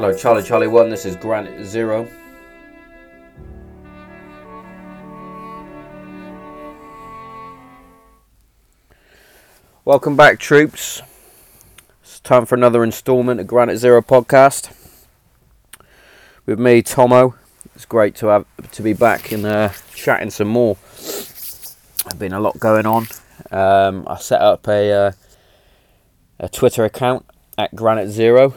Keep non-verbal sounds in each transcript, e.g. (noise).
Hello, Charlie Charlie 1. This is Granite Zero. Welcome back, troops. It's time for another installment of Granite Zero podcast with me, Tomo. It's great to have to be back and uh, chatting some more. There's been a lot going on. Um, I set up a uh, a Twitter account at Granite Zero.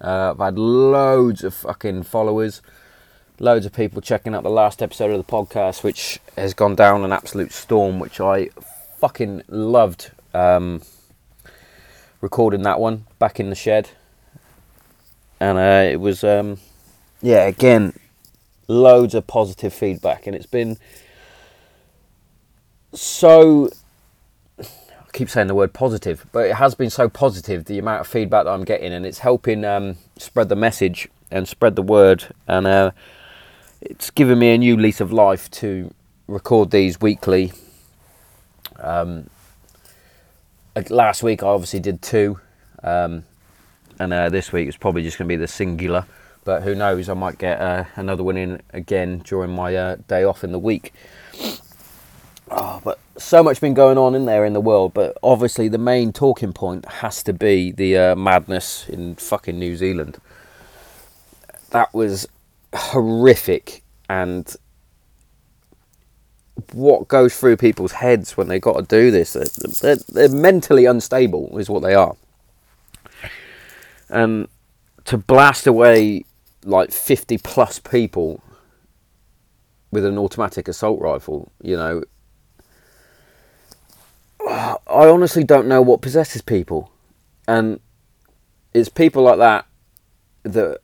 Uh, I've had loads of fucking followers, loads of people checking out the last episode of the podcast, which has gone down an absolute storm, which I fucking loved um, recording that one back in the shed. And uh, it was, um, yeah, again, loads of positive feedback, and it's been so keep saying the word positive, but it has been so positive the amount of feedback that I'm getting, and it's helping um, spread the message and spread the word, and uh, it's given me a new lease of life to record these weekly. Um, last week I obviously did two, um, and uh, this week it's probably just going to be the singular. But who knows? I might get uh, another one in again during my uh, day off in the week. So much been going on in there in the world, but obviously the main talking point has to be the uh, madness in fucking New Zealand. That was horrific, and what goes through people's heads when they got to do this? They're, they're mentally unstable, is what they are. And to blast away like 50 plus people with an automatic assault rifle, you know, (sighs) I honestly don't know what possesses people, and it's people like that that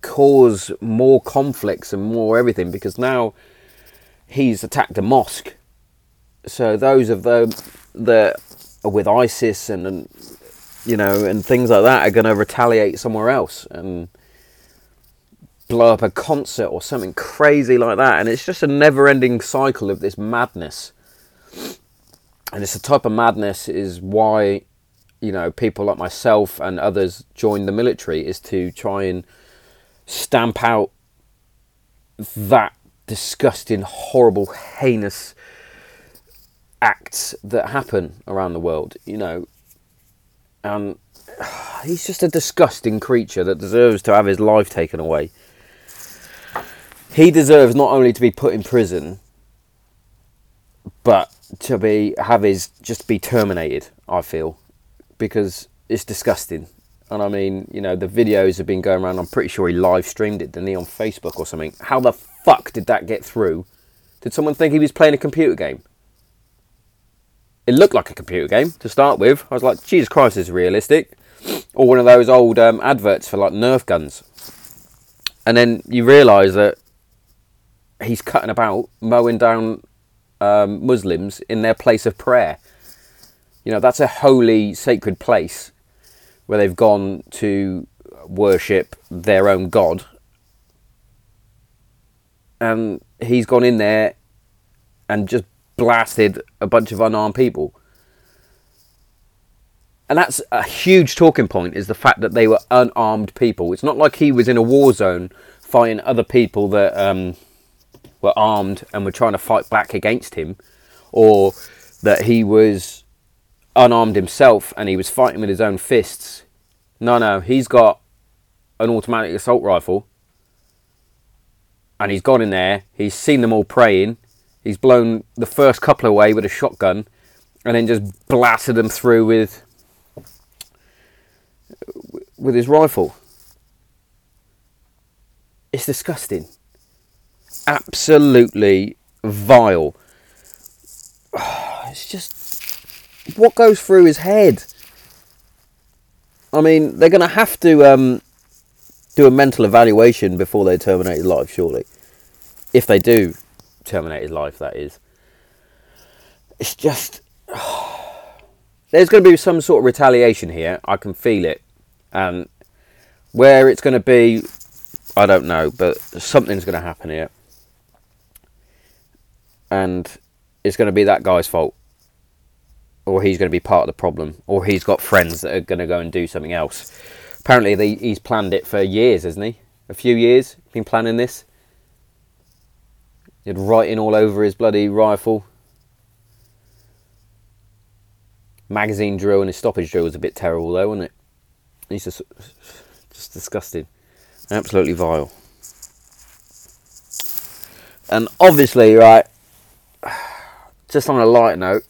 cause more conflicts and more everything because now he's attacked a mosque. So those of them that are with ISIS and, and you know and things like that are going to retaliate somewhere else and blow up a concert or something crazy like that, and it's just a never-ending cycle of this madness and it's a type of madness is why you know people like myself and others join the military is to try and stamp out that disgusting horrible heinous acts that happen around the world you know. And he's just a disgusting creature that deserves to have his life taken away. He deserves not only to be put in prison but to be have his just be terminated. I feel because it's disgusting. And I mean, you know, the videos have been going around. I'm pretty sure he live streamed it, didn't he, on Facebook or something? How the fuck did that get through? Did someone think he was playing a computer game? It looked like a computer game to start with. I was like, Jesus Christ, this is realistic. Or one of those old um, adverts for like Nerf guns. And then you realise that he's cutting about, mowing down um, Muslims in their place of prayer. You know, that's a holy, sacred place where they've gone to worship their own God. And he's gone in there and just blasted a bunch of unarmed people. And that's a huge talking point is the fact that they were unarmed people. It's not like he was in a war zone fighting other people that um, were armed and were trying to fight back against him, or that he was unarmed himself and he was fighting with his own fists. No, no, he's got an automatic assault rifle and he's gone in there, he's seen them all praying, he's blown the first couple away with a shotgun and then just blasted them through with with his rifle. It's disgusting absolutely vile. (sighs) It's just what goes through his head. I mean, they're going to have to um, do a mental evaluation before they terminate his life, surely. If they do terminate his life, that is. It's just. (sighs) There's going to be some sort of retaliation here. I can feel it. And where it's going to be, I don't know, but something's going to happen here and it's going to be that guy's fault, or he's going to be part of the problem, or he's got friends that are going to go and do something else. Apparently, they, he's planned it for years, hasn't he? A few years, been planning this. He had writing all over his bloody rifle. Magazine drill and his stoppage drill was a bit terrible, though, wasn't it? He's just, just disgusting, absolutely vile. And obviously, right, just on a light note,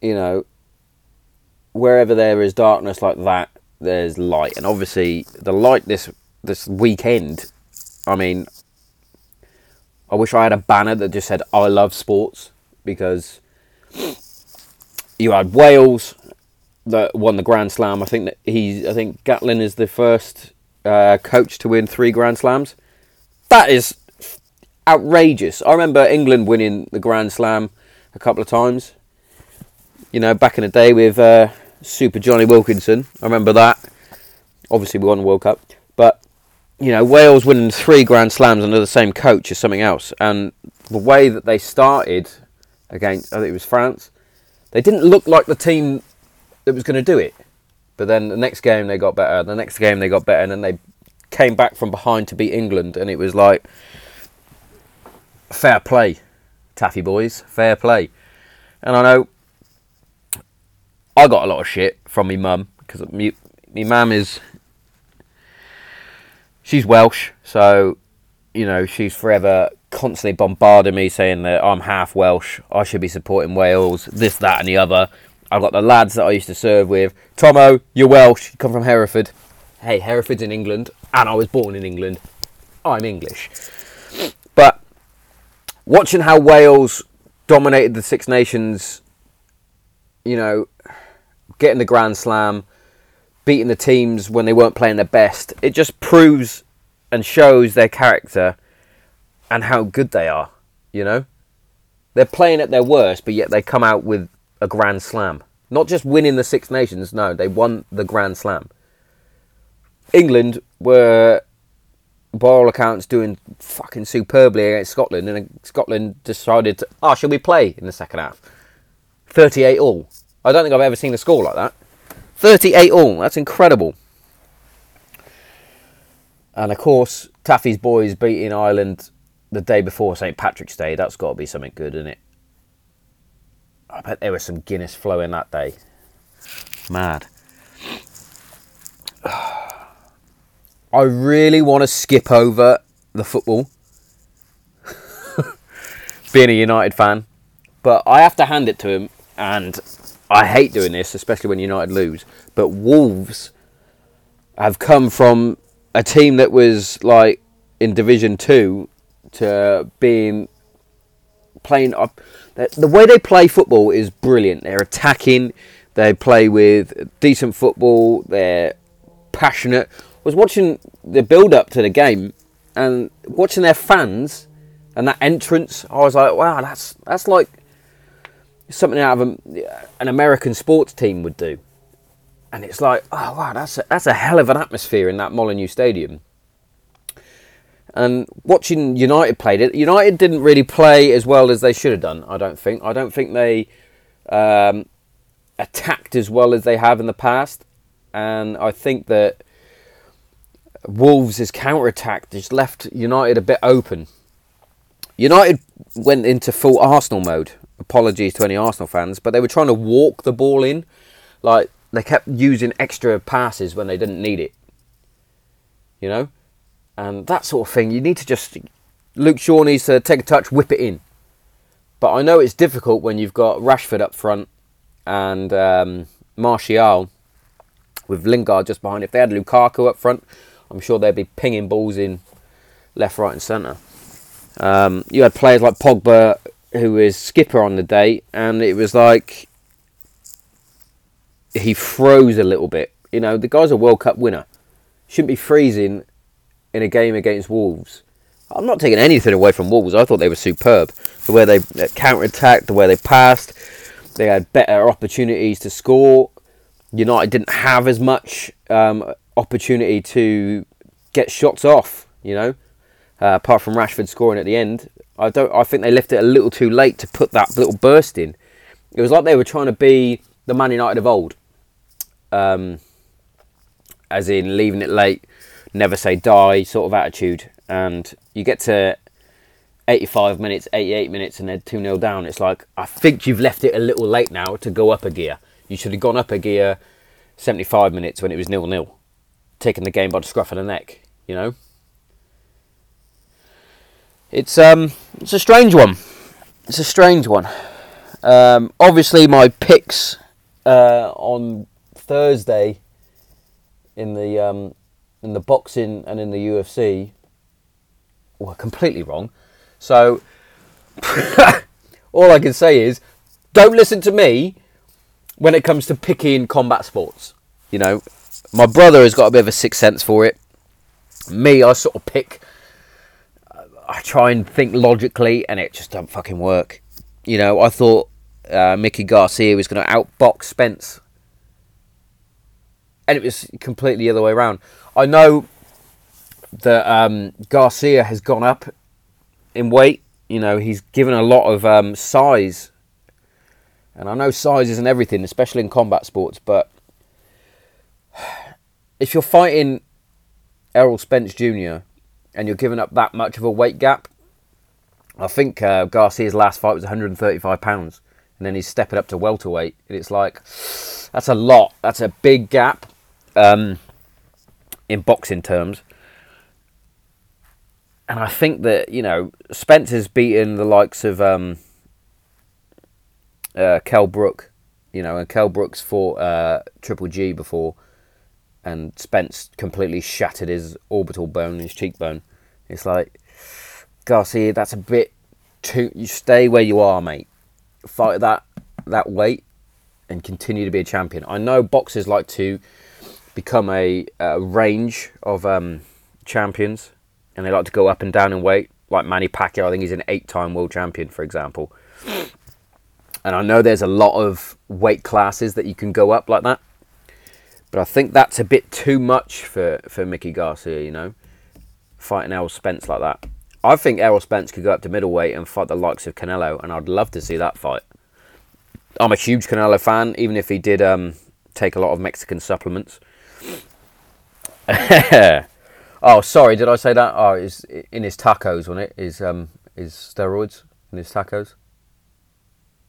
you know, wherever there is darkness like that, there's light. And obviously, the light this this weekend, I mean, I wish I had a banner that just said "I love sports" because you had Wales that won the Grand Slam. I think that he's. I think Gatland is the first uh, coach to win three Grand Slams. That is outrageous. I remember England winning the Grand Slam a couple of times. You know, back in the day with uh, Super Johnny Wilkinson. I remember that. Obviously, we won the World Cup, but you know, Wales winning three Grand Slams under the same coach is something else. And the way that they started against, I think it was France, they didn't look like the team that was going to do it. But then the next game they got better. The next game they got better, and then they came back from behind to beat England, and it was like fair play, Taffy boys, fair play. And I know I got a lot of shit from me mum because me, me mum is she's Welsh, so you know she's forever constantly bombarding me saying that I'm half Welsh, I should be supporting Wales, this, that, and the other. I've got the lads that I used to serve with. Tomo, you're Welsh, you come from Hereford. Hey, Hereford's in England, and I was born in England. I'm English. But watching how Wales dominated the Six Nations, you know, getting the Grand Slam, beating the teams when they weren't playing their best, it just proves and shows their character and how good they are, you know? They're playing at their worst, but yet they come out with a Grand Slam. Not just winning the Six Nations, no, they won the Grand Slam. England were, by all accounts, doing fucking superbly against Scotland, and Scotland decided, to, oh, shall we play in the second half? 38 all. I don't think I've ever seen a score like that. 38 all, that's incredible. And of course, Taffy's boys beating Ireland the day before St. Patrick's Day. That's got to be something good, isn't it? I bet there was some Guinness flowing that day. Mad. (sighs) Oh. I really want to skip over the football, (laughs) being a United fan, but I have to hand it to him, and I hate doing this, especially when United lose. But Wolves have come from a team that was like in Division Two to being playing up. The way they play football is brilliant. They're attacking. They play with decent football. They're passionate. Was watching the build up to the game and watching their fans and that entrance. I was like, wow, that's that's like something out of a, an American sports team would do. And it's like, oh wow, that's a, that's a hell of an atmosphere in that Molineux Stadium. And watching United played it, United didn't really play as well as they should have done. I don't think. I don't think they um, attacked as well as they have in the past, and I think that Wolves' counter attack just left United a bit open. United went into full Arsenal mode. Apologies to any Arsenal fans, but they were trying to walk the ball in, like they kept using extra passes when they didn't need it. You know, and that sort of thing. You need to just Luke Shaw needs to take a touch, whip it in. But I know it's difficult when you've got Rashford up front and um, Martial with Lingard just behind. If they had Lukaku up front, I'm sure they'd be pinging balls in left, right, and centre. Um, you had players like Pogba, who is skipper on the day, and it was like he froze a little bit. You know, the guy's a World Cup winner. Shouldn't be freezing in a game against Wolves. I'm not taking anything away from Wolves. I thought they were superb. The way they uh, counter attacked, the way they passed, they had better opportunities to score. United didn't have as much um, opportunity to get shots off. You know, uh, apart from Rashford scoring at the end, I don't. I think they left it a little too late to put that little burst in. It was like they were trying to be the Man United of old, um, as in leaving it late, never say die sort of attitude. And you get to 85 minutes, 88 minutes, and they're 2 0 down. It's like, I think you've left it a little late now to go up a gear. You should have gone up a gear 75 minutes when it was 0 0, taking the game by the scruff of the neck, you know? It's um, it's a strange one. It's a strange one. Um, obviously, my picks uh, on Thursday in the um, in the boxing and in the UFC were completely wrong. So (laughs) all I can say is, don't listen to me when it comes to picking combat sports. You know, my brother has got a bit of a sixth sense for it. Me, I sort of pick. I try and think logically, and it just don't fucking work. You know, I thought uh, Mickey Garcia was going to outbox Spence, and it was completely the other way around. I know that um, Garcia has gone up in weight. You know, he's given a lot of um, size, and I know size isn't everything, especially in combat sports. But if you're fighting Errol Spence Jr. and you're giving up that much of a weight gap, I think uh, Garcia's last fight was 135 pounds, and then he's stepping up to welterweight, and it's like that's a lot. That's a big gap um, in boxing terms and I think that you know Spencer's beaten the likes of um, uh, Kell Brook, you know, and Kell Brook's fought uh, Triple G before, and Spence completely shattered his orbital bone, his cheekbone. It's like Garcia, that's a bit too. You stay where you are, mate. Fight that that weight and continue to be a champion. I know boxers like to become a, a range of um, champions and they like to go up and down in weight. Like Manny Pacquiao, I think he's an eight-time world champion, for example. And I know there's a lot of weight classes that you can go up like that, but I think that's a bit too much for for Mickey Garcia. You know, fighting Errol Spence like that. I think Errol Spence could go up to middleweight and fight the likes of Canelo, and I'd love to see that fight. I'm a huge Canelo fan, even if he did um, take a lot of Mexican supplements. (laughs) Oh, sorry, did I say that? Oh, it's in his tacos, wasn't it? Is um is steroids in his tacos?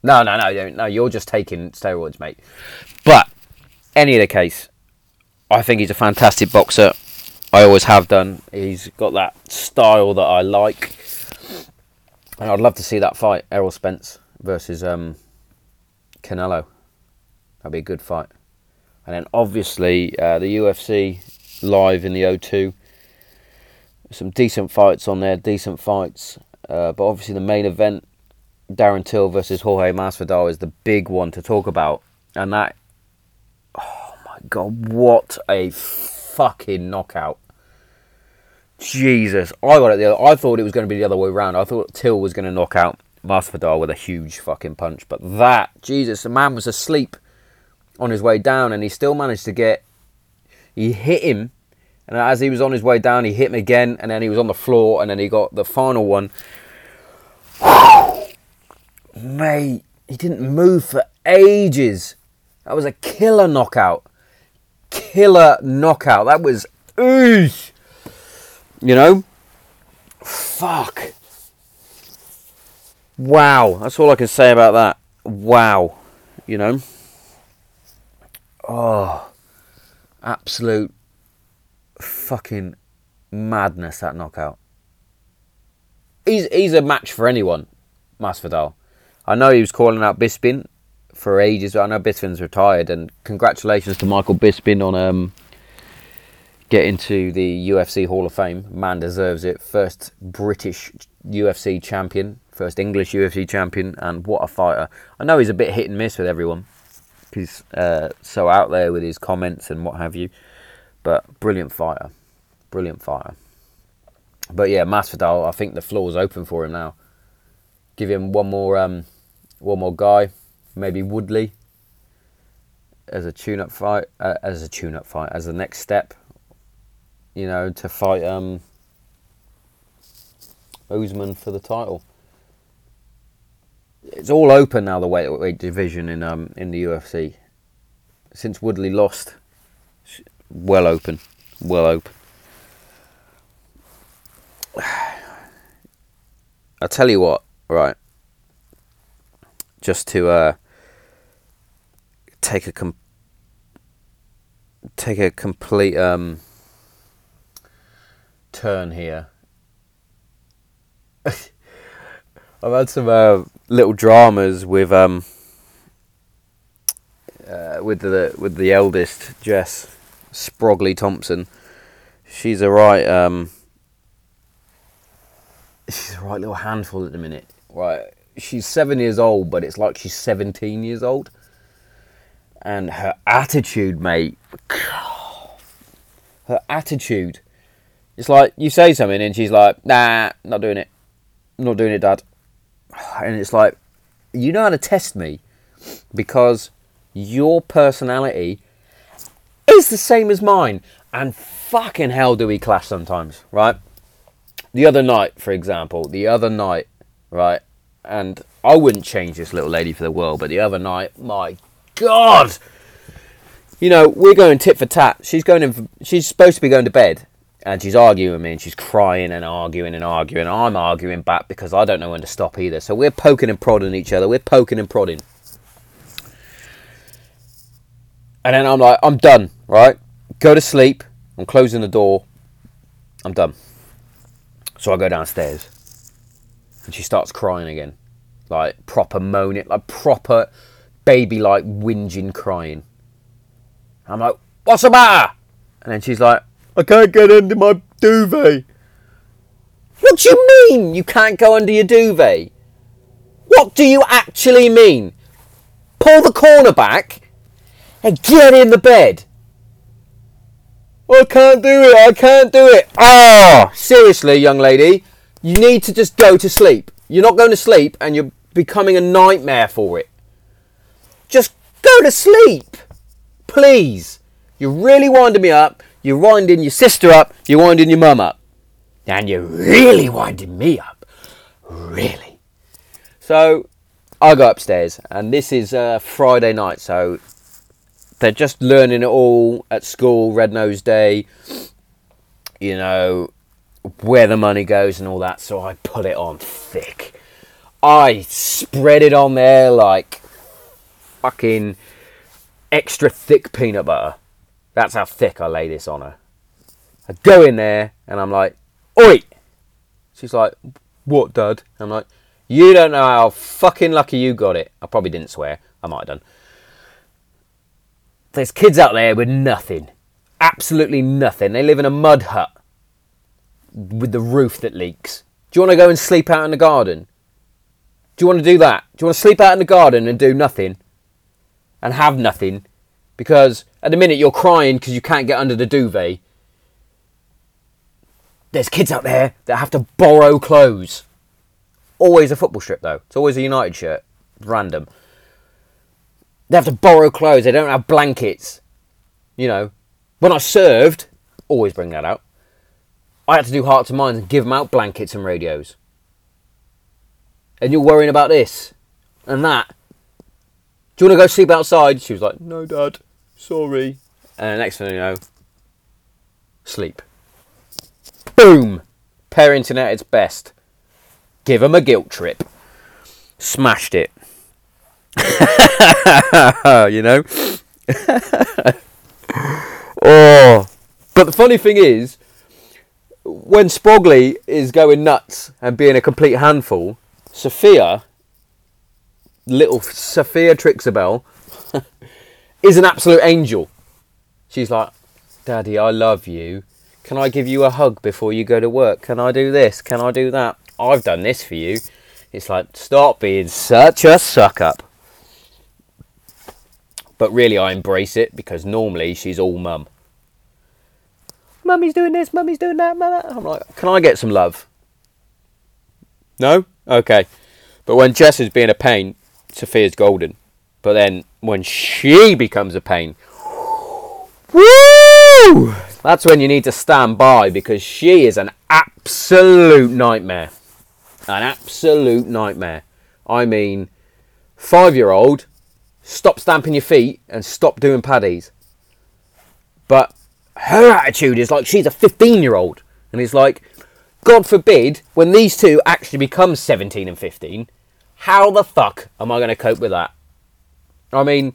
No, no, no, no. You're just taking steroids, mate. But any of the case, I think he's a fantastic boxer. I always have done. He's got that style that I like, and I'd love to see that fight: Errol Spence versus um, Canelo. That'd be a good fight. And then obviously uh, the UFC live in the O2 some decent fights on there, decent fights. Uh, but obviously, the main event, Darren Till versus Jorge Masvidal, is the big one to talk about. And that, god, what a fucking knockout! Jesus, I got it the other. I thought it was going to be the other way around. I thought Till was going to knock out Masvidal with a huge fucking punch, but that Jesus, the man was asleep on his way down, and he still managed to get. He hit him and as he was on his way down, he hit him again, and then he was on the floor, and then he got the final one. (sighs) Mate, he didn't move for ages. That was a killer knockout. Killer knockout. That was, oosh. You know? Fuck. Wow. That's all I can say about that. Wow. You know? Oh. Absolute fucking madness that knockout. He's he's a match for anyone, Masvidal. I know he was calling out Bisping for ages. I know Bisping's retired, and congratulations to Michael Bisping on um, getting to the UFC Hall of Fame. Man deserves it. First British UFC champion, first English UFC champion, and what a fighter! I know he's a bit hit and miss with everyone. He's uh, so out there with his comments and what have you. But brilliant fighter, brilliant fighter. But yeah, Masvidal, I think the floor is open for him now. Give him one more, um, one more guy, maybe Woodley as a tune-up fight, uh, as a tune-up fight, as the next step. You know, to fight um, Usman for the title. It's all open now. The weight division in um in the UFC. since Woodley lost. Well open, well open. (sighs) I'll tell you what, right? Just to uh, take a com- take a complete um, turn here. (laughs) I've had some uh, little dramas with um, uh, with the with the eldest Jess Sprogley Thompson. She's a right um, she's a right little handful at the minute. Right, she's seven years old, but it's like she's seventeen years old, and her attitude, mate. (sighs) Her attitude. It's like you say something and she's like, "Nah, not doing it, not doing it, Dad." (sighs) And it's like, you know how to test me because your personality is the same as mine, and fucking hell do we clash sometimes, right? The other night, for example, the other night, right, and I wouldn't change this little lady for the world, but the other night, my God, you know, we're going tit for tat. She's going in. For, she's supposed to be going to bed, and she's arguing with me, and she's crying and arguing and arguing. I'm arguing back because I don't know when to stop either. So we're poking and prodding each other. We're poking and prodding. And then I'm like, I'm done, right? Go to sleep. I'm closing the door. I'm done. So I go downstairs. And she starts crying again. Like proper moaning, like proper baby like whinging crying. I'm like, what's the matter? And then she's like, I can't get under my duvet. What do you mean you can't go under your duvet? What do you actually mean? Pull the corner back and get in the bed. I can't do it. I can't do it. Ah, oh, seriously, young lady, you need to just go to sleep. You're not going to sleep and you're becoming a nightmare for it. Just go to sleep. Please. You're really winding me up. You're winding your sister up. You're winding your mum up. And you're really winding me up. Really. So I go upstairs, and this is uh, Friday night, so they're just learning it all at school, Red Nose Day, you know, where the money goes and all that. So I put it on thick. I spread it on there like fucking extra thick peanut butter. That's how thick I lay this on her. I go in there and I'm like, Oi! She's like, What, Dad? I'm like, You don't know how fucking lucky you got it. I probably didn't swear. I might have done. There's kids out there with nothing. Absolutely nothing. They live in a mud hut with the roof that leaks. Do you want to go and sleep out in the garden? Do you want to do that? Do you want to sleep out in the garden and do nothing? And have nothing? Because at the minute you're crying because you can't get under the duvet. There's kids out there that have to borrow clothes. Always a football strip though. It's always a United shirt. Random. They have to borrow clothes. They don't have blankets. You know, when I served, always bring that out. I had to do hearts and minds and give them out blankets and radios. And you're worrying about this and that. Do you want to go sleep outside? She was like, No, Dad, sorry. And next thing you know, sleep. Boom! Parenting at its best. Give them a guilt trip. Smashed it. (laughs) you know? (laughs) oh. But the funny thing is, when Sprogley is going nuts and being a complete handful, Sophia, little Sophia Trixabel, (laughs) is an absolute angel. She's like, Daddy, I love you. Can I give you a hug before you go to work? Can I do this? Can I do that? I've done this for you. It's like, stop being such a suck up. But really, I embrace it because normally she's all mum. Mummy's doing this, mummy's doing that, mum. I'm like, can I get some love? No? Okay. But when Jess is being a pain, Sophia's golden. But then when she becomes a pain, woo! That's when you need to stand by because she is an absolute nightmare. An absolute nightmare. I mean, five year old stop stamping your feet and stop doing paddies. But her attitude is like she's a 15 year old. And it's like, God forbid, when these two actually become 17 and 15, how the fuck am I going to cope with that? I mean,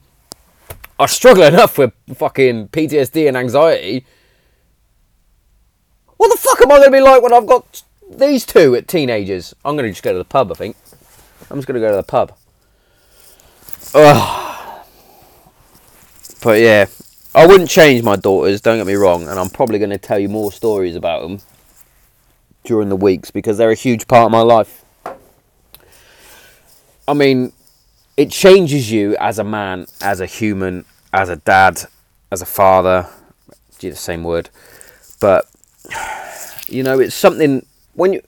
I struggle enough with fucking PTSD and anxiety. What the fuck am I going to be like when I've got these two at teenagers? I'm going to just go to the pub, I think. I'm just going to go to the pub. Ugh. But yeah, I wouldn't change my daughters, don't get me wrong, and I'm probably going to tell you more stories about them during the weeks because they're a huge part of my life. I mean, it changes you as a man, as a human, as a dad, as a father. Do the same word, but you know, it's something when you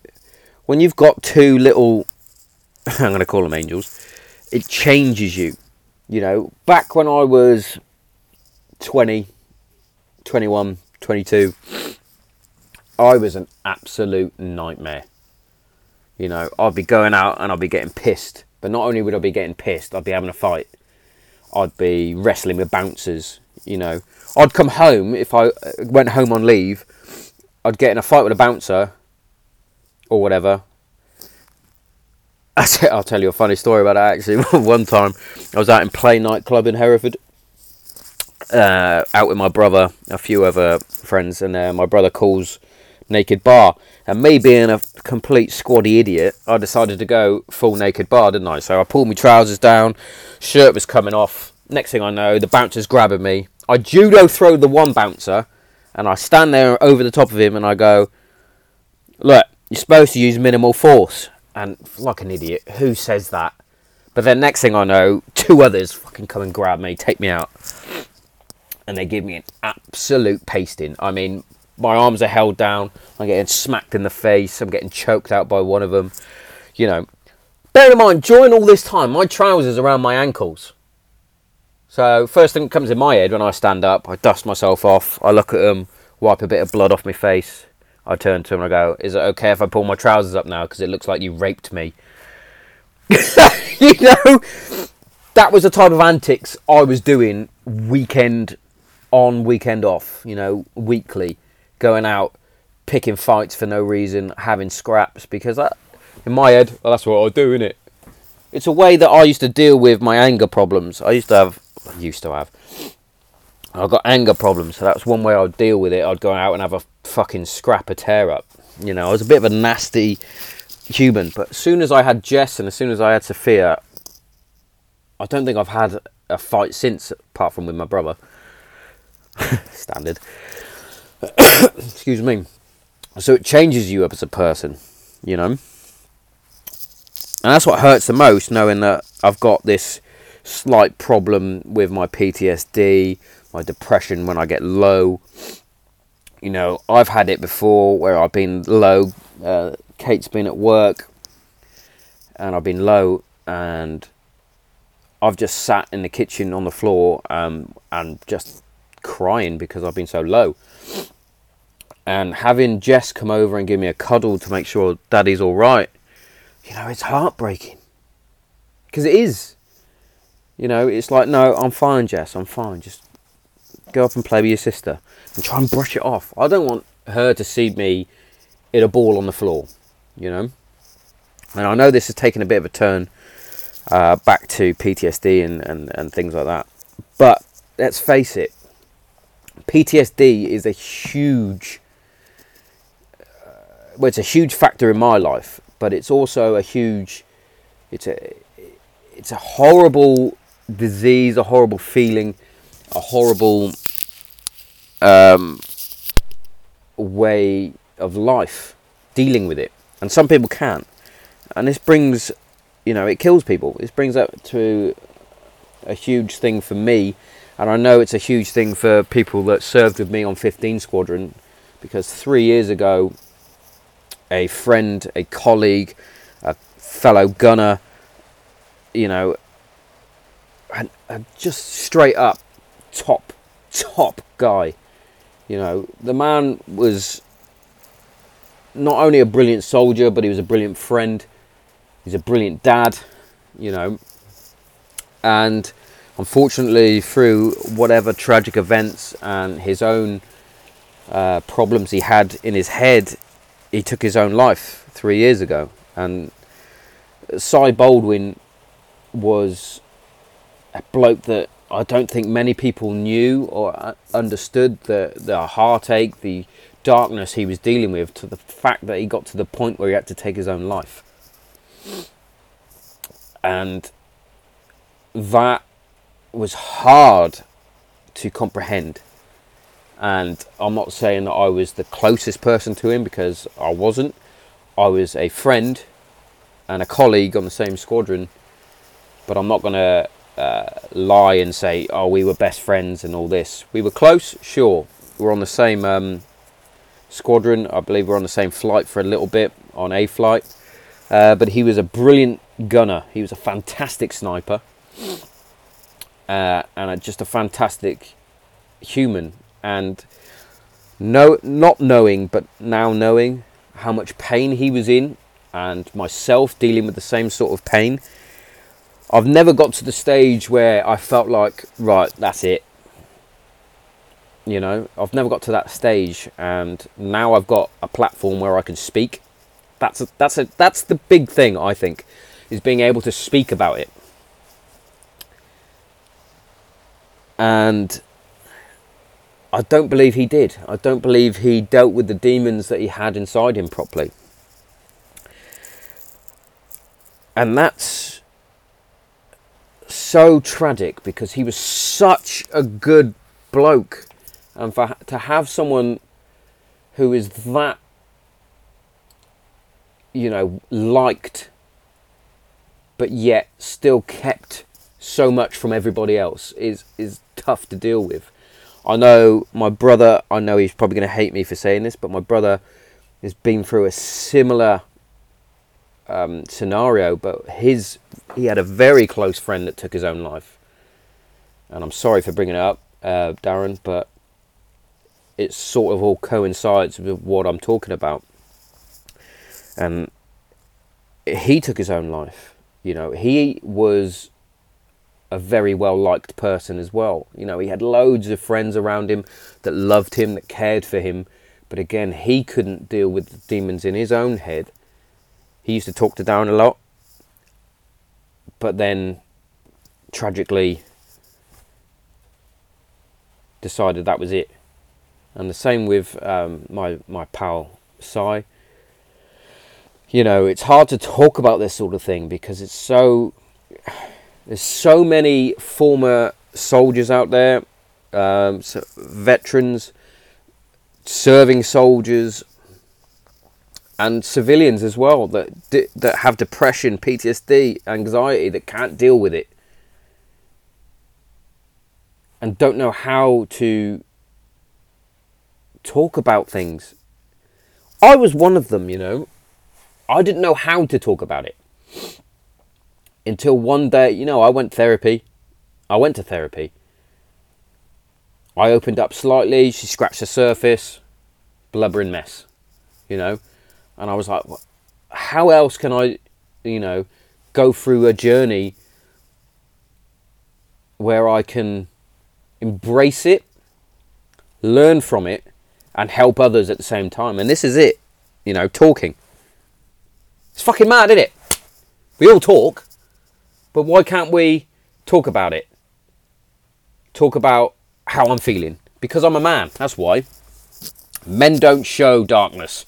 when you've got two little. (laughs) I'm going to call them angels. It changes you. You know, back when I was 20, 21, 22, I was an absolute nightmare. You know, I'd be going out and I'd be getting pissed. But not only would I be getting pissed, I'd be having a fight. I'd be wrestling with bouncers. You know, I'd come home if I uh, went home on leave. I'd get in a fight with a bouncer or whatever. (laughs) I'll tell you a funny story about that actually. (laughs) One time I was out in Play nightclub in Hereford, uh, out with my brother, a few other friends, and uh, my brother calls naked bar. And me being a complete squaddy idiot, I decided to go full naked bar, didn't I? So I pulled my trousers down, shirt was coming off. Next thing I know, the bouncer's grabbing me. I judo throw the one bouncer, and I stand there over the top of him and I go, Look, you're supposed to use minimal force. And like an idiot, who says that? But then next thing I know, two others fucking come and grab me, take me out. And they give me an absolute pasting. I mean, my arms are held down. I'm getting smacked in the face. I'm getting choked out by one of them. You know, bear in mind, during all this time, my trousers are around my ankles. So first thing that comes in my head when I stand up, I dust myself off. I look at them, wipe a bit of blood off my face. I turn to him and I go, "Is it okay if I pull my trousers up now? Because it looks like you raped me." (laughs) you know, that was the type of antics I was doing weekend on, weekend off. You know, weekly going out, picking fights for no reason, having scraps because that, in my head, well, that's what I do, innit? It's a way that I used to deal with my anger problems. I used to have, I used to have. I got anger problems, so that's one way I'd deal with it. I'd go out and have a fucking scrap, a tear up. You know, I was a bit of a nasty human, but as soon as I had Jess and as soon as I had Sophia, I don't think I've had a fight since, apart from with my brother. (laughs) Standard. (coughs) excuse me. So it changes you up as a person, you know. And that's what hurts the most, knowing that I've got this slight problem with my PTSD, my depression when I get low. You know, I've had it before where I've been low. Uh, Kate's been at work and I've been low and I've just sat in the kitchen on the floor um, and just crying because I've been so low and having Jess come over and give me a cuddle to make sure Daddy's all right, you know, it's heartbreaking because it is. You know, it's like, no, I'm fine, Jess, I'm fine. Just go up and play with your sister and try and brush it off. I don't want her to see me in a ball on the floor, you know. And I know this has taken a bit of a turn uh, back to PTSD and, and, and things like that. But let's face it, PTSD is a huge well, it's a huge factor in my life, but it's also a huge, it's a, it's a horrible disease, a horrible feeling, a horrible um, way of life dealing with it, and some people can't. And this brings, you know, it kills people. This brings up to a huge thing for me, and I know it's a huge thing for people that served with me on 15 Squadron, because three years ago a friend, a colleague, a fellow gunner, you know, and, and just straight up top, top guy. You know, the man was not only a brilliant soldier, but he was a brilliant friend. He's a brilliant dad, you know. And unfortunately, through whatever tragic events and his own uh, problems he had in his head, he took his own life three years ago. And Cy Baldwin was a bloke that I don't think many people knew or understood the the heartache, the darkness he was dealing with, to the fact that he got to the point where he had to take his own life, and that was hard to comprehend. And I'm not saying that I was the closest person to him because I wasn't. I was a friend and a colleague on the same squadron, but I'm not going to uh, lie and say, oh, we were best friends and all this. We were close, sure. We are on the same um, squadron. I believe we are on the same flight for a little bit on a flight. Uh, but he was a brilliant gunner. He was a fantastic sniper. Uh, and just a fantastic human. And no, not knowing, but now knowing how much pain he was in, and myself dealing with the same sort of pain, I've never got to the stage where I felt like, right, that's it. You know, I've never got to that stage, and now I've got a platform where I can speak. That's a, that's a that's the big thing I think, is being able to speak about it. And I don't believe he did. I don't believe he dealt with the demons that he had inside him properly. And that's so tragic because he was such a good bloke. And for to have someone who is that, you know, liked, but yet still kept so much from everybody else is is tough to deal with. I know my brother. I know he's probably going to hate me for saying this, but my brother has been through a similar um, scenario, but his he had a very close friend that took his own life, and I'm sorry for bringing it up, uh, Darren, but it sort of all coincides with what I'm talking about. And he took his own life. You know, he was a very well liked person as well. You know, he had loads of friends around him that loved him, that cared for him. But again, he couldn't deal with the demons in his own head he used to talk to Darren a lot, but then tragically decided that was it. And the same with um, my my pal Cy. You know, it's hard to talk about this sort of thing because it's so there's so many former soldiers out there, um, so veterans, serving soldiers, and civilians as well that that have depression, PTSD, anxiety that can't deal with it and don't know how to talk about things. I was one of them, you know. I didn't know how to talk about it until one day, you know, I went therapy. I went to therapy. I opened up slightly, she scratched the surface, blubbering mess, you know and I was like, how else can I, you know, go through a journey where I can embrace it, learn from it, and help others at the same time? And this is it, you know, talking. It's fucking mad, isn't it? We all talk, but why can't we talk about it? Talk about how I'm feeling. Because I'm a man, that's why. Men don't show darkness.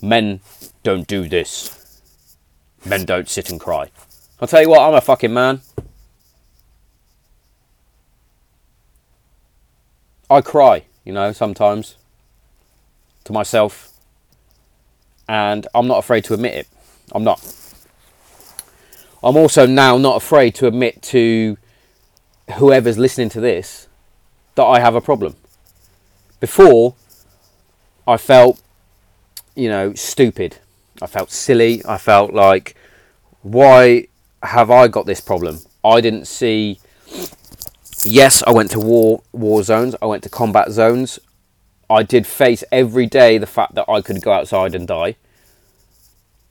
Men don't do this. Men don't sit and cry. I'll tell you what, I'm a fucking man. I cry, you know, sometimes to myself. And I'm not afraid to admit it. I'm not. I'm also now not afraid to admit to whoever's listening to this that I have a problem. Before, I felt you know, stupid. I felt silly. I felt like, why have I got this problem? I didn't see. Yes, I went to war war zones. I went to combat zones. I did face every day the fact that I could go outside and die.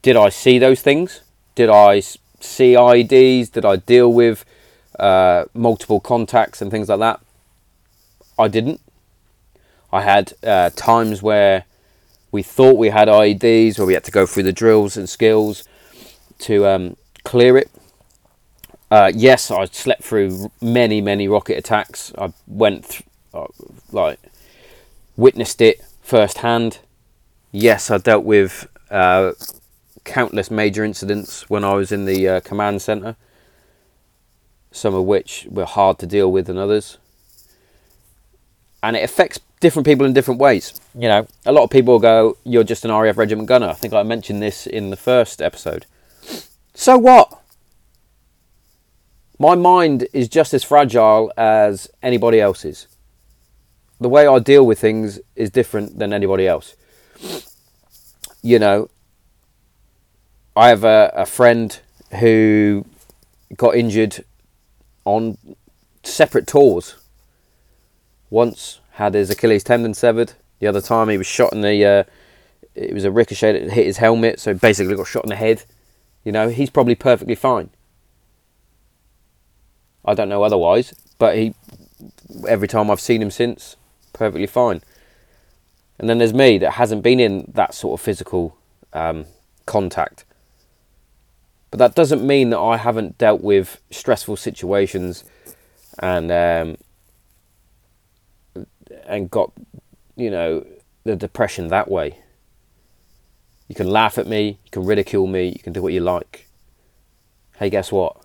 Did I see those things? Did I see IEDs? Did I deal with uh, multiple contacts and things like that. I didn't. I had uh, times where we thought we had IEDs, where we had to go through the drills and skills to um, clear it. Uh, yes, I slept through many, many rocket attacks. I went, th- uh, like, witnessed it firsthand. Yes, I dealt with uh, countless major incidents when I was in the uh, command centre, some of which were hard to deal with than others. And it affects different people in different ways. You know, a lot of people go, You're just an RAF regiment gunner. I think I mentioned this in the first episode. So what? My mind is just as fragile as anybody else's. The way I deal with things is different than anybody else. You know, I have a, a friend who got injured on separate tours. Once had his Achilles tendon severed. The other time he was shot in the. Uh, it was a ricochet that hit his helmet, so basically got shot in the head. You know, he's probably perfectly fine. I don't know otherwise, but he. Every time I've seen him since, perfectly fine. And then there's me that hasn't been in that sort of physical um, contact. But that doesn't mean that I haven't dealt with stressful situations and um, and got you know the depression that way. You can laugh at me, you can ridicule me, you can do what you like. Hey, guess what?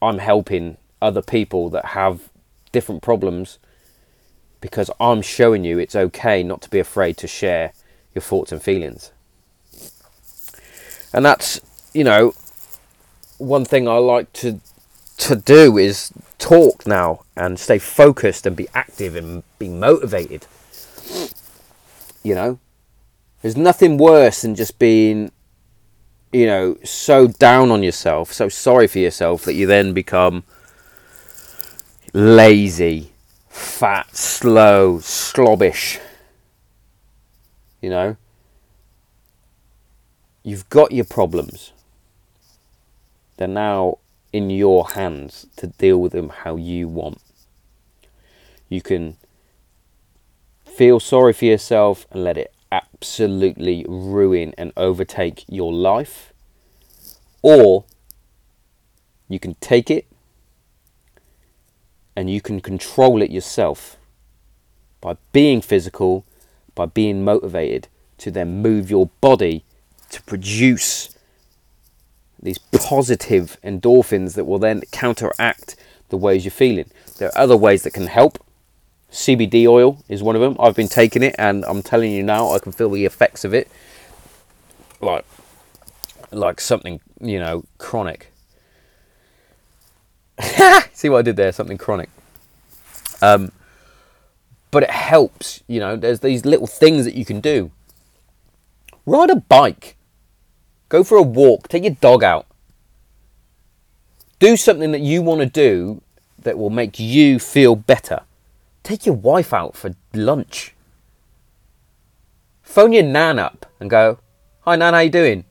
I'm helping other people that have different problems because I'm showing you it's okay not to be afraid to share your thoughts and feelings. And that's, you know, one thing I like to to do is talk now and stay focused and be active and be motivated. You know, there's nothing worse than just being, you know, so down on yourself, so sorry for yourself that you then become lazy, fat, slow, slobbish. You know, you've got your problems. They're now in your hands to deal with them how you want. You can feel sorry for yourself and let it absolutely ruin and overtake your life, or you can take it and you can control it yourself by being physical, by being motivated to then move your body to produce these positive endorphins that will then counteract the ways you're feeling. There are other ways that can help. CBD oil is one of them. I've been taking it and I'm telling you now I can feel the effects of it. Like like something, you know, chronic. (laughs) See what I did there? Something chronic. Um, but it helps, you know, there's these little things that you can do. Ride a bike. Go for a walk. Take your dog out. Do something that you want to do that will make you feel better. Take your wife out for lunch. Phone your nan up and go, "Hi nan, how you doing?"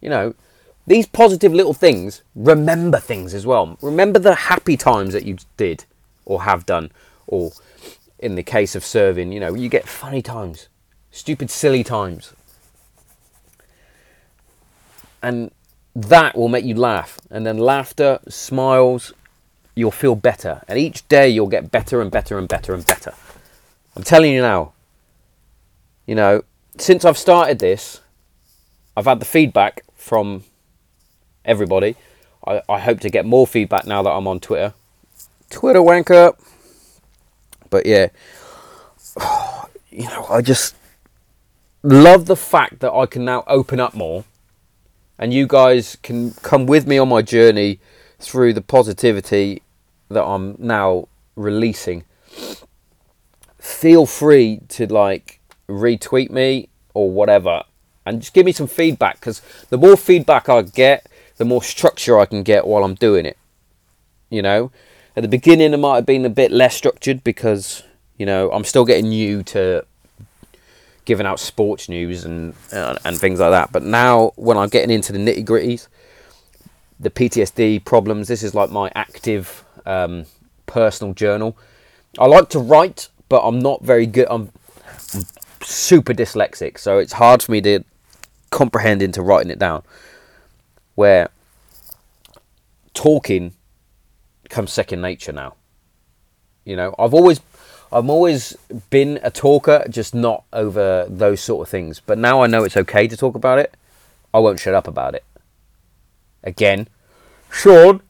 You know, these positive little things. Remember things as well. Remember the happy times that you did or have done, or in the case of serving, you know, you get funny times, stupid, silly times and that will make you laugh. And then laughter, smiles, you'll feel better. And each day you'll get better and better and better and better. I'm telling you now, you know, since I've started this, I've had the feedback from everybody. I, I hope to get more feedback now that I'm on Twitter. Twitter wanker. But yeah, (sighs) you know, I just love the fact that I can now open up more and you guys can come with me on my journey through the positivity that I'm now releasing. Feel free to like retweet me or whatever and just give me some feedback because the more feedback I get, the more structure I can get while I'm doing it. You know, at the beginning, it might have been a bit less structured because you know I'm still getting new to giving out sports news and uh, and things like that. But now, when I'm getting into the nitty gritties, the PTSD problems. This is like my active um, personal journal. I like to write, but I'm not very good. I'm, I'm super dyslexic, so it's hard for me to comprehend into writing it down. Where talking comes second nature now. You know, I've always I've always been a talker, just not over those sort of things. But now I know it's okay to talk about it. I won't shut up about it. Again, Sean,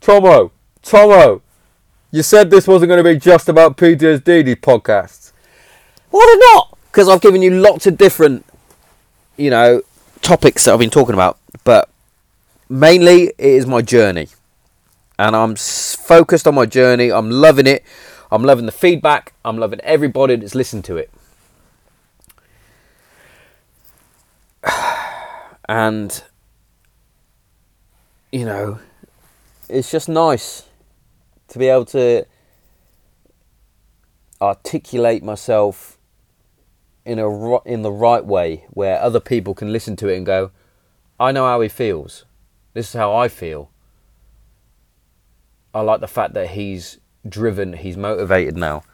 Tomo, Tomo, you said this wasn't going to be just about PTSD, these podcasts. Why not? Because I've given you lots of different, you know, topics that I've been talking about. But mainly, it is my journey. And I'm focused on my journey. I'm loving it. I'm loving the feedback. I'm loving everybody that's listened to it. (sighs) And, you know, it's just nice to be able to articulate myself in a in the right way where other people can listen to it and go I know how he feels this is how I feel I like the fact that he's driven. He's motivated now.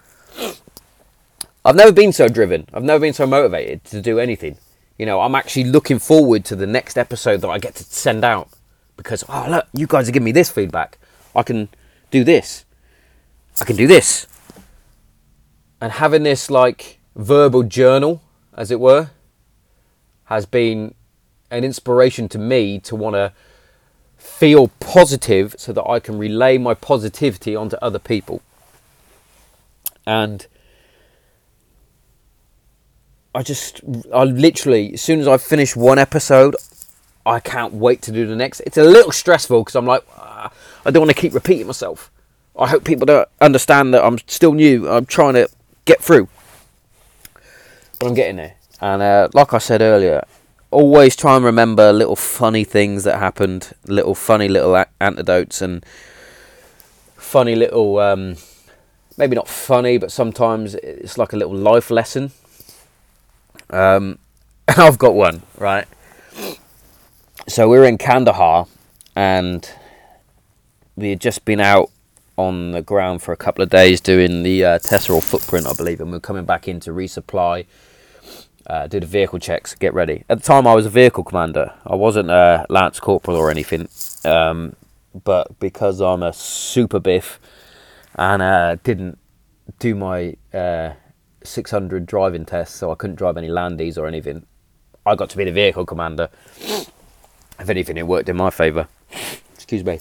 I've never been so driven. I've never been so motivated to do anything. You know I'm actually looking forward to the next episode that I get to send out because oh look you guys are giving me this feedback. I can do this. I can do this. And having this like verbal journal, as it were, has been an inspiration to me to want to feel positive so that I can relay my positivity onto other people. And I just, I literally, as soon as I finish one episode, I can't wait to do the next. It's a little stressful because I'm like, I don't want to keep repeating myself. I hope people don't understand that I'm still new. I'm trying to get through. But I'm getting there. And uh, like I said earlier, always try and remember little funny things that happened, little funny little a- antidotes, and funny little, um, maybe not funny, but sometimes it's like a little life lesson. Um, (laughs) I've got one, right? So we we're in Kandahar, and we had just been out on the ground for a couple of days doing the uh, Tesserol footprint, I believe, and we are coming back in to resupply, uh, do the vehicle checks, get ready. At the time, I was a vehicle commander. I wasn't a lance corporal or anything, um, but because I'm a super biff and uh, didn't do my uh, 600 driving test, so I couldn't drive any landies or anything, I got to be the vehicle commander. If anything, it worked in my favour. Excuse me.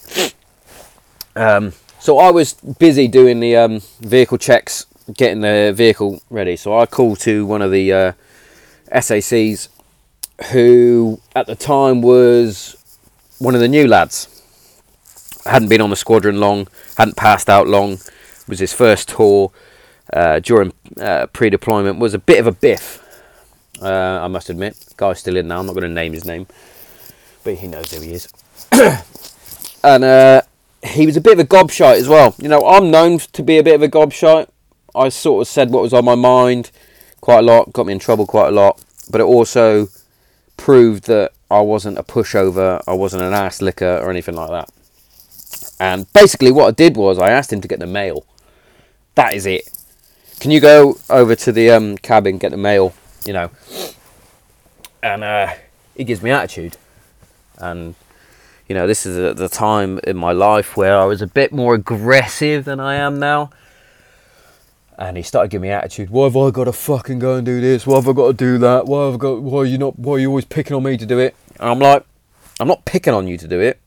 Um, so I was busy doing the um, vehicle checks, getting the vehicle ready. So I called to one of the uh, SACs, who at the time was one of the new lads. Hadn't been on the squadron long, hadn't passed out long. Was his first tour uh, during uh, pre-deployment. Was a bit of a biff, uh, I must admit. Guy's still in now. I'm not going to name his name, but he knows who he is. (coughs) and uh, he was a bit of a gobshite as well. You know, I'm known to be a bit of a gobshite. I sort of said what was on my mind quite a lot, got me in trouble quite a lot, but it also proved that I wasn't a pushover, I wasn't an ass licker or anything like that. And basically, what I did was I asked him to get the mail. That is it. Can you go over to the um, cabin, get the mail, you know? And uh, he gives me attitude. And you know, this is the time in my life where I was a bit more aggressive than I am now. And he started giving me attitude. Why have I got to fucking go and do this? Why have I got to do that? Why have I got? Why are you not? Why are you always picking on me to do it? And I'm like, I'm not picking on you to do it.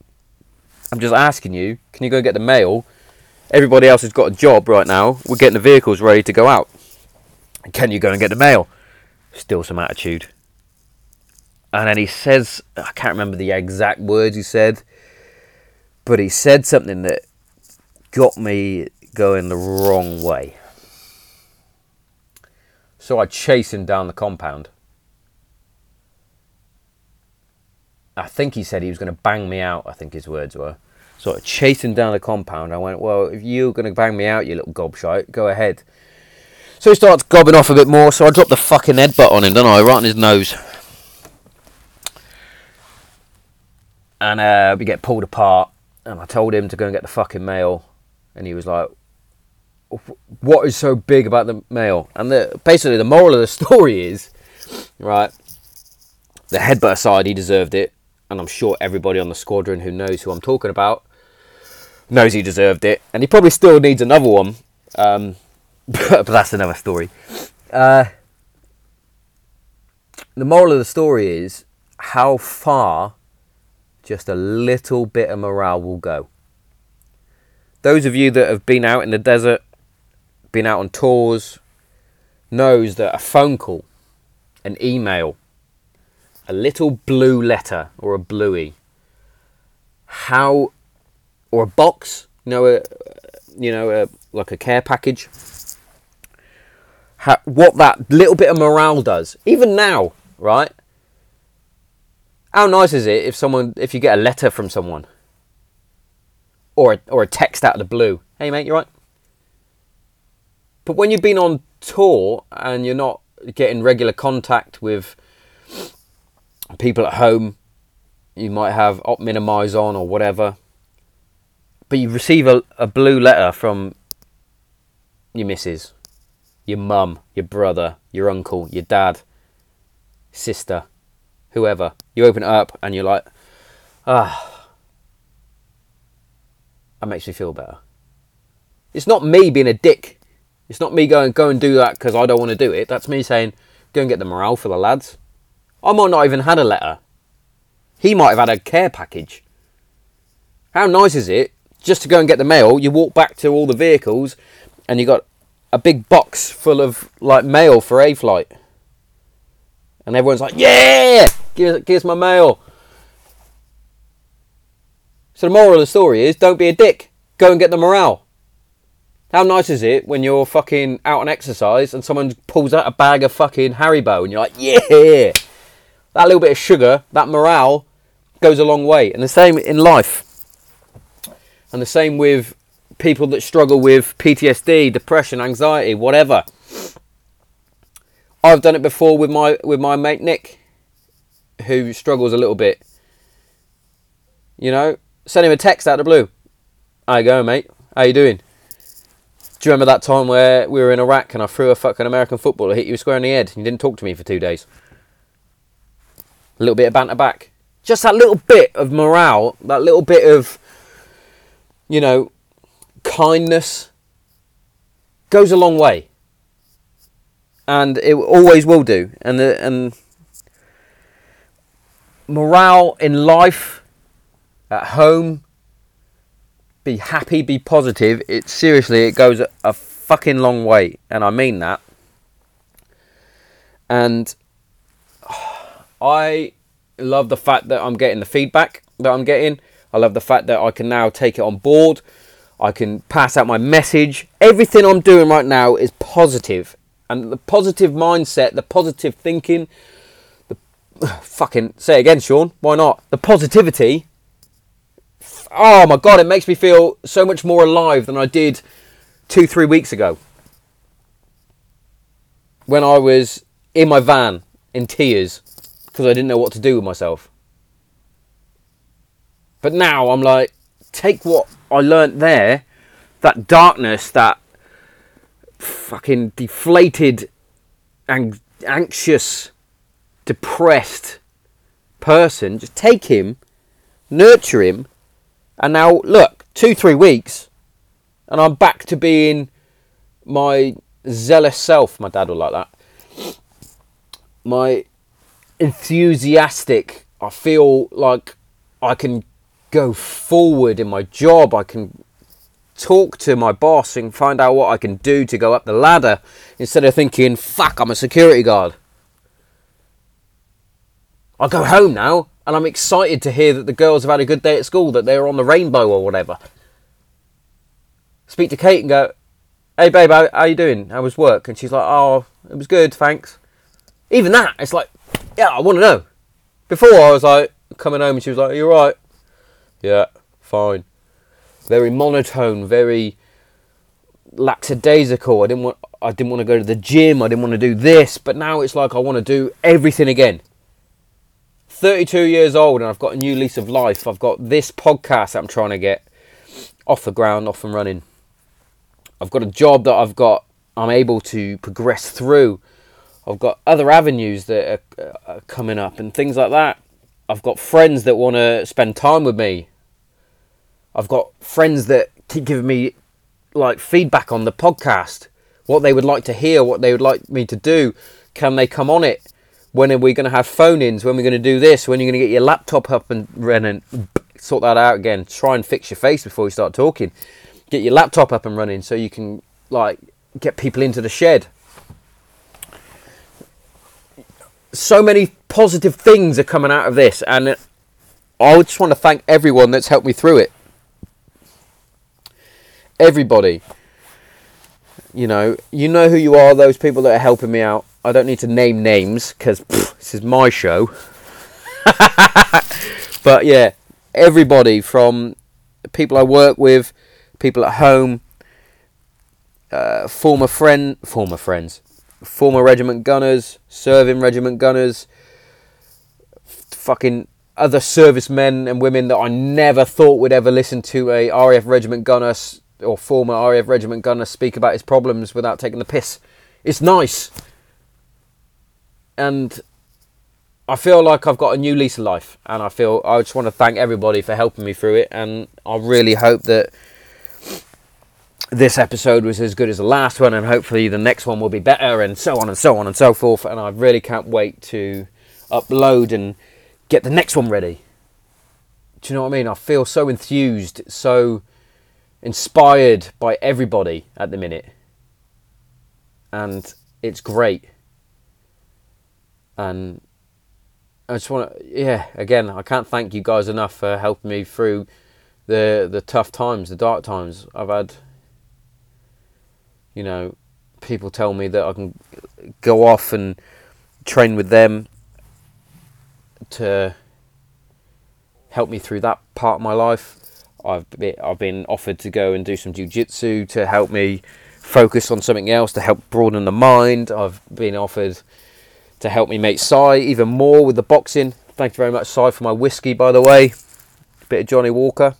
I'm just asking you. Can you go get the mail? Everybody else has got a job right now. We're getting the vehicles ready to go out. Can you go and get the mail? Still some attitude and then he says, I can't remember the exact words he said, but he said something that got me going the wrong way. So I chased him down the compound. I think he said he was going to bang me out, I think his words were. So I chased him down the compound. I went, Well, if you're going to bang me out, you little gobshite, go ahead. So he starts gobbing off a bit more, so I drop the fucking headbutt on him, don't I? Right on his nose. and uh, we get pulled apart. And I told him to go and get the fucking mail, and he was like, "What is so big about the mail?" And the, basically, the moral of the (laughs) story is, right, the headbutt aside, he deserved it, and I'm sure everybody on the squadron who knows who I'm talking about knows he deserved it, and he probably still needs another one. Um, (laughs) but, that's another story. Uh, the moral of the story is how far just a little bit of morale will go. Those of you that have been out in the desert, been out on tours, knows that a phone call, an email, a little blue letter or a bluey, how, or a box, you know, a, you know, a, like a care package. How, what that little bit of morale does, even now, right? How nice is it if someone, if you get a letter from someone, or a, or a text out of the blue? Hey mate, you right? But when you've been on tour and you're not getting regular contact with people at home, you might have op minimize on or whatever, but you receive a, a blue letter from your missus, your mum, your brother, your uncle, your dad, sister, whoever. You open it up and you're like, ah, that makes me feel better. It's not me being a dick. It's not me going, go and do that because I don't want to do it. That's me saying, go and get the morale for the lads. I might not even had a letter. He might have had a care package. How nice is it just to go and get the mail? You walk back to all the vehicles and you got a big box full of like mail for a flight. And everyone's like, yeah, give, give us my mail. So the moral of the story is don't be a dick. Go and get the morale. How nice is it when you're fucking out on exercise and someone pulls out a bag of fucking Haribo and you're like, yeah. That little bit of sugar, that morale goes a long way. And the same in life. And the same with people that struggle with PTSD, depression, anxiety, whatever. I've done it before with my with my mate Nick, who struggles a little bit. You know, send him a text out of the blue. You going, mate? How you doing? Do you remember that time where we were in Iraq and I threw a fucking American footballer, hit you square in the head, and you didn't talk to me for two days? A little bit of banter back. Just that little bit of morale, that little bit of, you know, kindness goes a long way and it always will do. And the, and morale in life, at home, be happy, be positive. It seriously, it goes a, fucking long way, and I mean that. And I love the fact that I'm getting the feedback that I'm getting. I love the fact that I can now take it on board. I can pass out my message. Everything I'm doing right now is positive and the positive mindset, the positive thinking, the (sighs) fucking say again, Sean. Why not? The positivity. Oh my god, it makes me feel so much more alive than I did two, three weeks ago. When I was in my van in tears because I didn't know what to do with myself. But now I'm like, take what I learnt there, that darkness, that fucking deflated and anxious, depressed person, just take him, nurture him, and now look, two, three weeks, and I'm back to being my zealous self. My dad will like that. My enthusiastic. I feel like I can go forward in my job. I can talk to my boss and find out what I can do to go up the ladder instead of thinking, fuck, I'm a security guard. I go home now and I'm excited to hear that the girls have had a good day at school, that they're on the rainbow or whatever. Speak to Kate and go, hey babe, how, how you doing? How was work? And she's like, oh, it was good, thanks. Even that, it's like, yeah, I want to know. Before I was like, coming home and she was like, you're right? Yeah, fine very monotone, very lackadaisical. I didn't want I didn't want to go to the gym. I didn't want to do this, but now it's like I want to do everything again. 32 years old and I've got a new lease of life. I've got this podcast that I'm trying to get off the ground, off and running. I've got a job that I've got, I'm able to progress through. I've got other avenues that are, uh, are coming up and things like that. I've got friends that want to spend time with me. I've got friends that keep giving me like feedback on the podcast, what they would like to hear, what they would like me to do. Can they come on it? When are we going to have phone ins? When are we going to do this? When are you going to get your laptop up and running? Sort that out again. Try and fix your face before you start talking. Get your laptop up and running so you can like get people into the shed. So many positive things are coming out of this, and I just want to thank everyone that's helped me through it everybody. You know, you know who you are. Those people that are helping me out. I don't need to name names because this is my show. (laughs) but yeah, everybody from people I work with, people at home, uh, former friend, former friends, former regiment gunners, serving regiment gunners, fucking other servicemen and women that I never thought would ever listen to a RAF regiment gunner or former RAF regiment gunner speak about his problems without taking the piss. It's nice. And I feel like I've got a new lease of life, and I feel I just want to thank everybody for helping me through it. And I really hope that this episode was as good as the last one, and hopefully the next one will be better, and so on and so on and so forth. And I really can't wait to upload and get the next one ready. Do you know what I mean? I feel so enthused, so inspired by everybody at the minute. And it's great. And I just want to, yeah, again, I can't thank you guys enough for helping me through the the tough times, the dark times. I've had, you know, people tell me that I can go off and train with them to help me through that part of my life. I've been, I've been offered to go and do some jiu-jitsu to help me focus on something else to help broaden the mind. I've been offered to help me make Sai even more with the boxing. Thank you very much, Sai, for my whiskey, by the way. Bit of Johnnie Walker.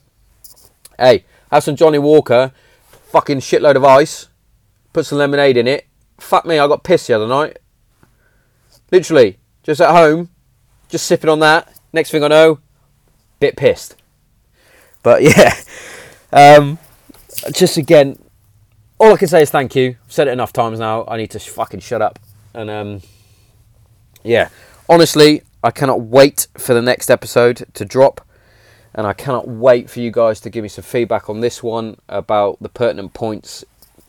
Hey, have some Johnnie Walker, fucking shitload of ice, put some lemonade in it. Fuck me, I got pissed the other night. Literally, just at home, just sipping on that. Next thing I know, bit pissed. But (laughs) yeah, um, just again, all I can say is thank you. I've said it enough times now. I need to fucking shut up. And um, yeah, honestly, I cannot wait for the next episode to drop. And I cannot wait for you guys to give me some feedback on this one about the pertinent points,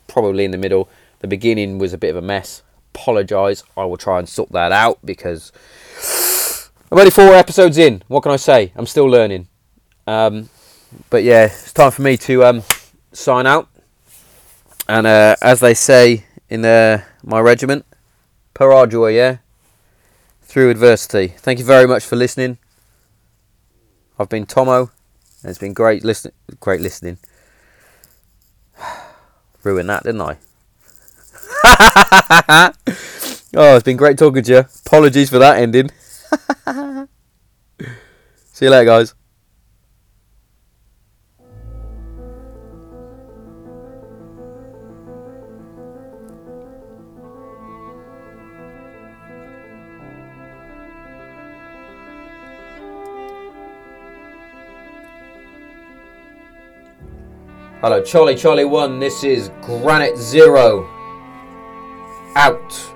probably in the middle. The beginning was a bit of a mess. Apologise. I will try and sort that out because I'm only four episodes in. What can I say? I'm still learning. Um, but yeah, it's time for me to um, sign out. And uh, as they say in uh, my regiment, per ardua, yeah, through adversity. Thank you very much for listening. I've been Tomo, and it's been great listening. Great listening. (sighs) Ruined that, didn't I? (laughs) oh, it's been great talking to you. Apologies for that ending. (laughs) See you later, guys. Hello, Charlie Charlie 1. This is Granite Zero. Out.